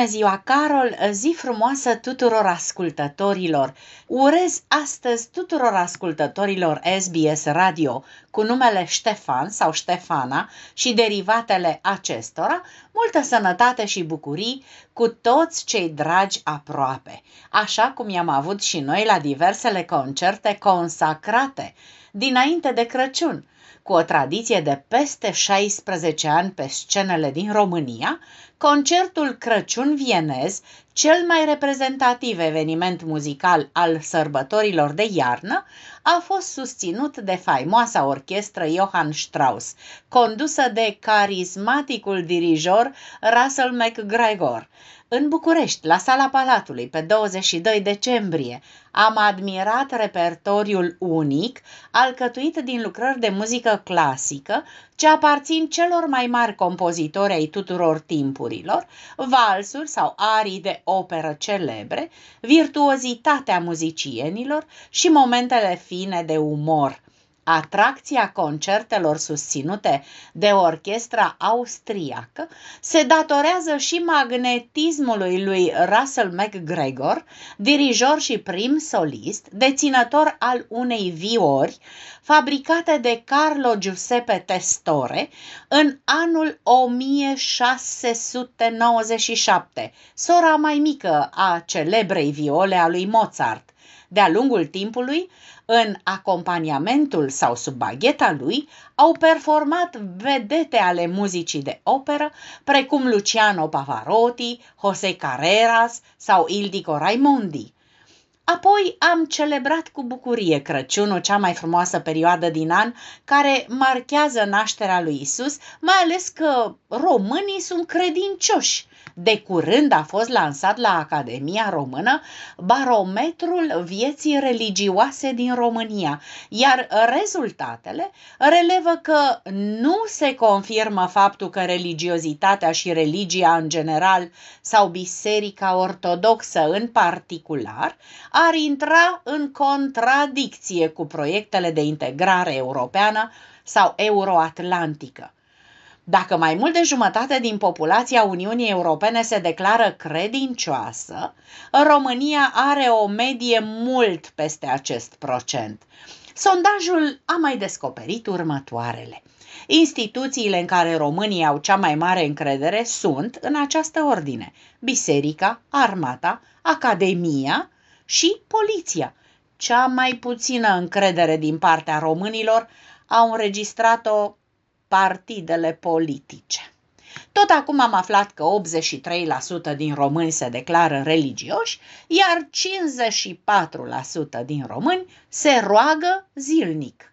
Bună ziua, Carol! Zi frumoasă tuturor ascultătorilor! Urez astăzi tuturor ascultătorilor SBS Radio cu numele Ștefan sau Ștefana și derivatele acestora, multă sănătate și bucurii cu toți cei dragi aproape, așa cum i-am avut și noi la diversele concerte consacrate dinainte de Crăciun, cu o tradiție de peste 16 ani pe scenele din România, concertul Crăciun vienez, cel mai reprezentativ eveniment muzical al sărbătorilor de iarnă, a fost susținut de faimoasa orchestră Johann Strauss, condusă de carismaticul dirijor Russell McGregor, în București, la Sala Palatului, pe 22 decembrie, am admirat repertoriul unic, alcătuit din lucrări de muzică clasică, ce aparțin celor mai mari compozitori ai tuturor timpurilor, valsuri sau arii de operă celebre, virtuozitatea muzicienilor și momentele fine de umor atracția concertelor susținute de orchestra austriacă se datorează și magnetismului lui Russell McGregor, dirijor și prim solist, deținător al unei viori fabricate de Carlo Giuseppe Testore în anul 1697, sora mai mică a celebrei viole a lui Mozart. De-a lungul timpului, în acompaniamentul sau sub bagheta lui au performat vedete ale muzicii de operă, precum Luciano Pavarotti, José Carreras sau Ildico Raimondi. Apoi am celebrat cu bucurie Crăciunul, cea mai frumoasă perioadă din an, care marchează nașterea lui Isus, mai ales că românii sunt credincioși. De curând a fost lansat la Academia Română barometrul vieții religioase din România, iar rezultatele relevă că nu se confirmă faptul că religiozitatea și religia în general sau biserica ortodoxă în particular ar intra în contradicție cu proiectele de integrare europeană sau euroatlantică. Dacă mai mult de jumătate din populația Uniunii Europene se declară credincioasă, România are o medie mult peste acest procent. Sondajul a mai descoperit următoarele. Instituțiile în care românii au cea mai mare încredere sunt, în această ordine, biserica, armata, academia și poliția. Cea mai puțină încredere din partea românilor au înregistrat-o partidele politice. Tot acum am aflat că 83% din români se declară religioși, iar 54% din români se roagă zilnic.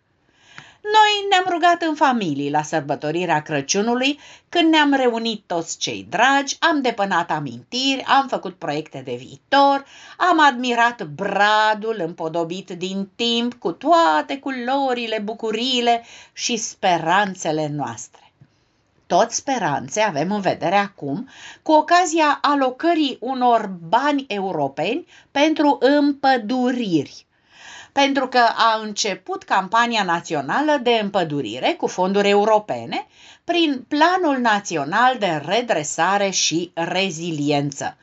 Noi ne-am rugat în familie la sărbătorirea Crăciunului, când ne-am reunit toți cei dragi, am depănat amintiri, am făcut proiecte de viitor, am admirat bradul împodobit din timp cu toate culorile, bucuriile și speranțele noastre. Tot speranțe avem în vedere acum cu ocazia alocării unor bani europeni pentru împăduriri pentru că a început campania națională de împădurire cu fonduri europene prin Planul Național de Redresare și Reziliență.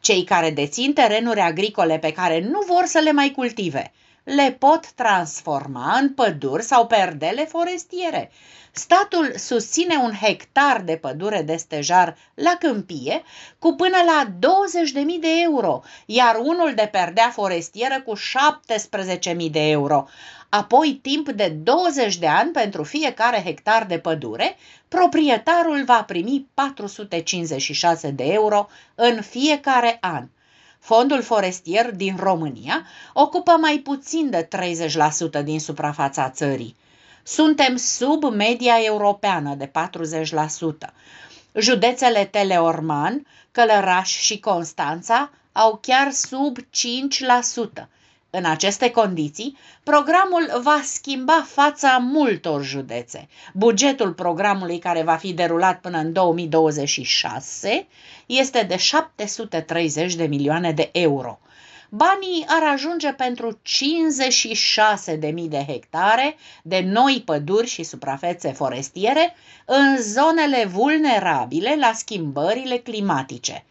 Cei care dețin terenuri agricole pe care nu vor să le mai cultive, le pot transforma în păduri sau perdele forestiere. Statul susține un hectar de pădure de stejar la câmpie cu până la 20.000 de euro, iar unul de perdea forestieră cu 17.000 de euro. Apoi, timp de 20 de ani pentru fiecare hectar de pădure, proprietarul va primi 456 de euro în fiecare an. Fondul forestier din România ocupă mai puțin de 30% din suprafața țării. Suntem sub media europeană de 40%. Județele Teleorman, Călăraș și Constanța au chiar sub 5%. În aceste condiții, programul va schimba fața multor județe. Bugetul programului care va fi derulat până în 2026 este de 730 de milioane de euro. Banii ar ajunge pentru 56.000 de hectare de noi păduri și suprafețe forestiere în zonele vulnerabile la schimbările climatice.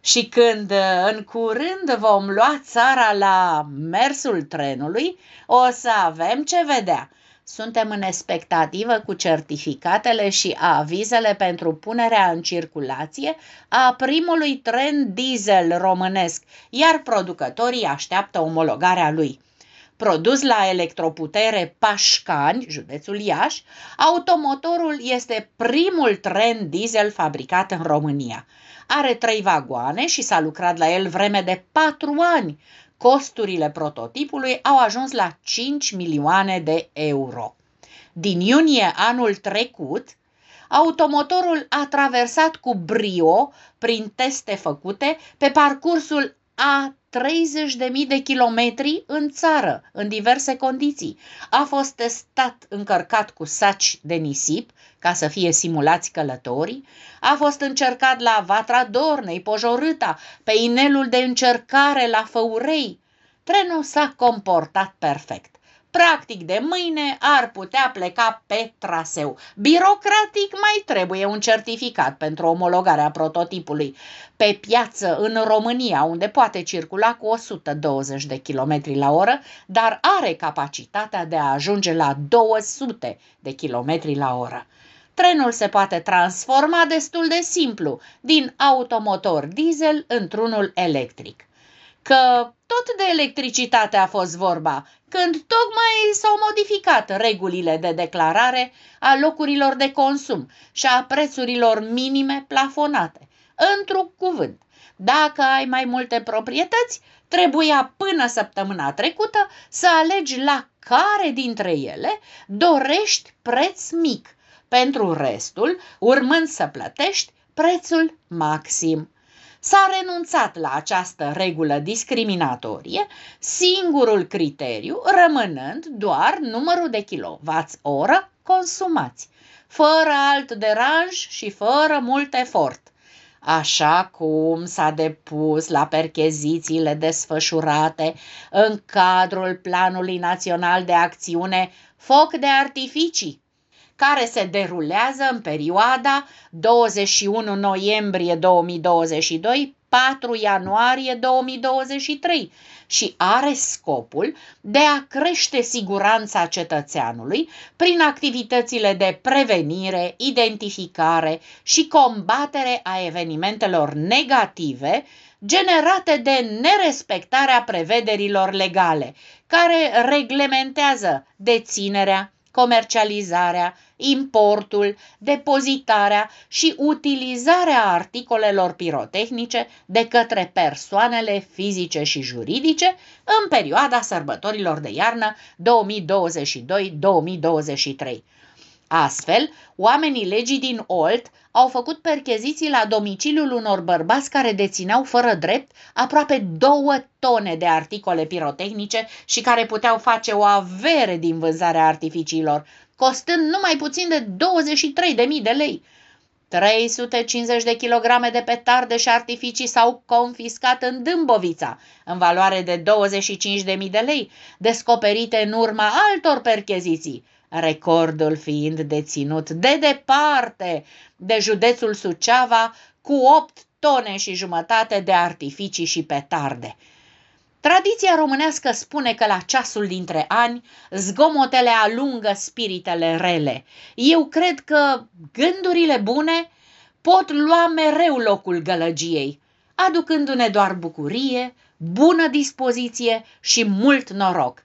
Și când în curând vom lua țara la mersul trenului, o să avem ce vedea. Suntem în expectativă cu certificatele și avizele pentru punerea în circulație a primului tren diesel românesc, iar producătorii așteaptă omologarea lui. Produs la electroputere Pașcani, județul Iași, automotorul este primul tren diesel fabricat în România. Are trei vagoane și s-a lucrat la el vreme de patru ani. Costurile prototipului au ajuns la 5 milioane de euro. Din iunie anul trecut, automotorul a traversat cu brio, prin teste făcute, pe parcursul a 30.000 de kilometri în țară, în diverse condiții. A fost testat încărcat cu saci de nisip, ca să fie simulați călătorii, a fost încercat la Vatra Dornei, Pojorâta, pe inelul de încercare la Făurei. Trenul s-a comportat perfect practic de mâine ar putea pleca pe traseu. Birocratic mai trebuie un certificat pentru omologarea prototipului. Pe piață în România, unde poate circula cu 120 de km la oră, dar are capacitatea de a ajunge la 200 de km la oră. Trenul se poate transforma destul de simplu, din automotor diesel într-unul electric că tot de electricitate a fost vorba, când tocmai s-au modificat regulile de declarare a locurilor de consum și a prețurilor minime plafonate. Într-un cuvânt, dacă ai mai multe proprietăți, trebuia până săptămâna trecută să alegi la care dintre ele dorești preț mic, pentru restul urmând să plătești prețul maxim. S-a renunțat la această regulă discriminatorie, singurul criteriu rămânând doar numărul de kilowatt-oră consumați, fără alt deranj și fără mult efort. Așa cum s-a depus la perchezițiile desfășurate în cadrul Planului Național de Acțiune Foc de Artificii care se derulează în perioada 21 noiembrie 2022 4 ianuarie 2023 și are scopul de a crește siguranța cetățeanului prin activitățile de prevenire, identificare și combatere a evenimentelor negative generate de nerespectarea prevederilor legale, care reglementează deținerea, comercializarea, importul, depozitarea și utilizarea articolelor pirotehnice de către persoanele fizice și juridice în perioada sărbătorilor de iarnă 2022-2023. Astfel, oamenii legii din Olt au făcut percheziții la domiciliul unor bărbați care dețineau fără drept aproape două tone de articole pirotehnice și care puteau face o avere din vânzarea artificiilor, costând numai puțin de 23.000 de lei. 350 de kilograme de petarde și artificii s-au confiscat în Dâmbovița, în valoare de 25.000 de lei, descoperite în urma altor percheziții recordul fiind deținut de departe de județul Suceava cu 8 tone și jumătate de artificii și petarde. Tradiția românească spune că la ceasul dintre ani zgomotele alungă spiritele rele. Eu cred că gândurile bune pot lua mereu locul gălăgiei, aducându-ne doar bucurie, bună dispoziție și mult noroc.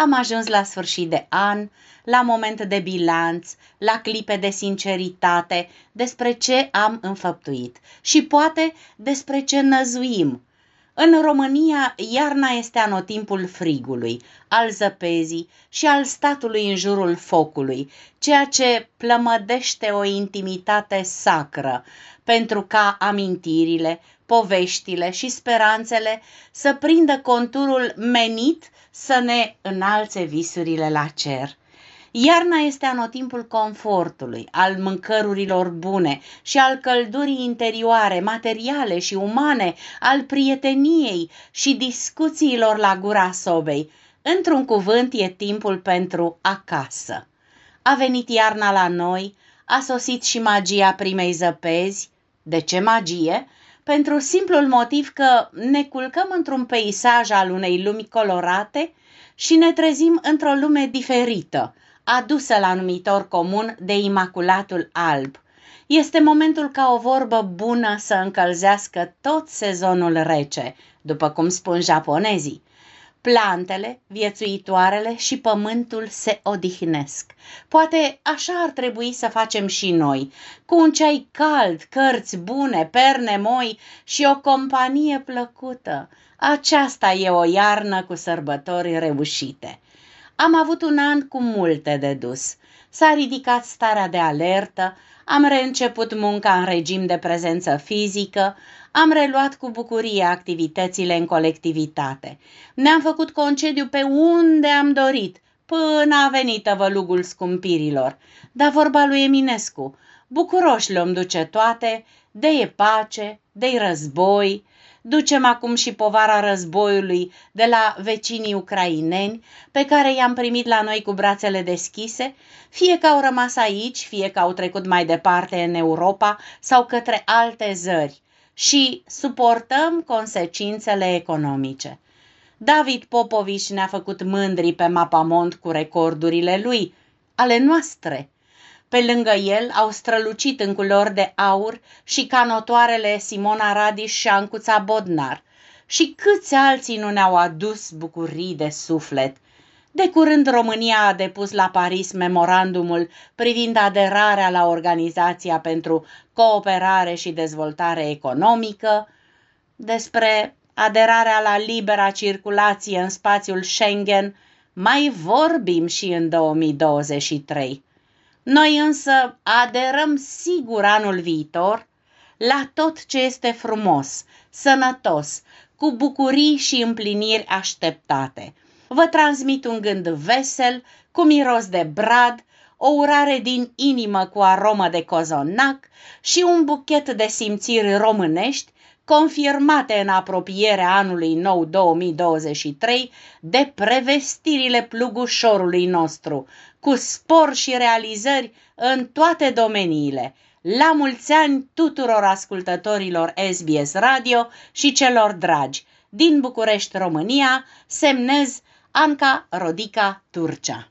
Am ajuns la sfârșit de an, la momente de bilanț, la clipe de sinceritate despre ce am înfăptuit și poate despre ce năzuim. În România, iarna este anotimpul frigului, al zăpezii și al statului în jurul focului, ceea ce plămădește o intimitate sacră, pentru ca amintirile, poveștile și speranțele să prindă conturul menit să ne înalțe visurile la cer. Iarna este anotimpul confortului, al mâncărurilor bune și al căldurii interioare, materiale și umane, al prieteniei și discuțiilor la gura sobei. Într-un cuvânt e timpul pentru acasă. A venit iarna la noi, a sosit și magia primei zăpezi. De ce magie? Pentru simplul motiv că ne culcăm într-un peisaj al unei lumi colorate și ne trezim într-o lume diferită, adusă la numitor comun de Imaculatul Alb. Este momentul ca o vorbă bună să încălzească tot sezonul rece, după cum spun japonezii. Plantele, viețuitoarele și pământul se odihnesc. Poate așa ar trebui să facem și noi, cu un ceai cald, cărți bune, perne moi și o companie plăcută. Aceasta e o iarnă cu sărbători reușite. Am avut un an cu multe de dus. S-a ridicat starea de alertă, am reînceput munca în regim de prezență fizică, am reluat cu bucurie activitățile în colectivitate. Ne-am făcut concediu pe unde am dorit, până a venit tăvălugul scumpirilor. Dar vorba lui Eminescu, bucuroși le-om duce toate, de e pace, de război, ducem acum și povara războiului de la vecinii ucraineni, pe care i-am primit la noi cu brațele deschise, fie că au rămas aici, fie că au trecut mai departe în Europa sau către alte zări și suportăm consecințele economice. David Popovici ne-a făcut mândri pe mapamont cu recordurile lui, ale noastre. Pe lângă el au strălucit în culori de aur și canotoarele Simona Radiș și Ancuța Bodnar. Și câți alții nu ne-au adus bucurii de suflet – de curând România a depus la Paris memorandumul privind aderarea la Organizația pentru Cooperare și Dezvoltare Economică, despre aderarea la libera circulație în spațiul Schengen, mai vorbim și în 2023. Noi însă aderăm sigur anul viitor la tot ce este frumos, sănătos, cu bucurii și împliniri așteptate – vă transmit un gând vesel, cu miros de brad, o urare din inimă cu aromă de cozonac și un buchet de simțiri românești, confirmate în apropierea anului nou 2023 de prevestirile plugușorului nostru, cu spor și realizări în toate domeniile. La mulți ani tuturor ascultătorilor SBS Radio și celor dragi! Din București, România, semnez Anca Rodica Turcea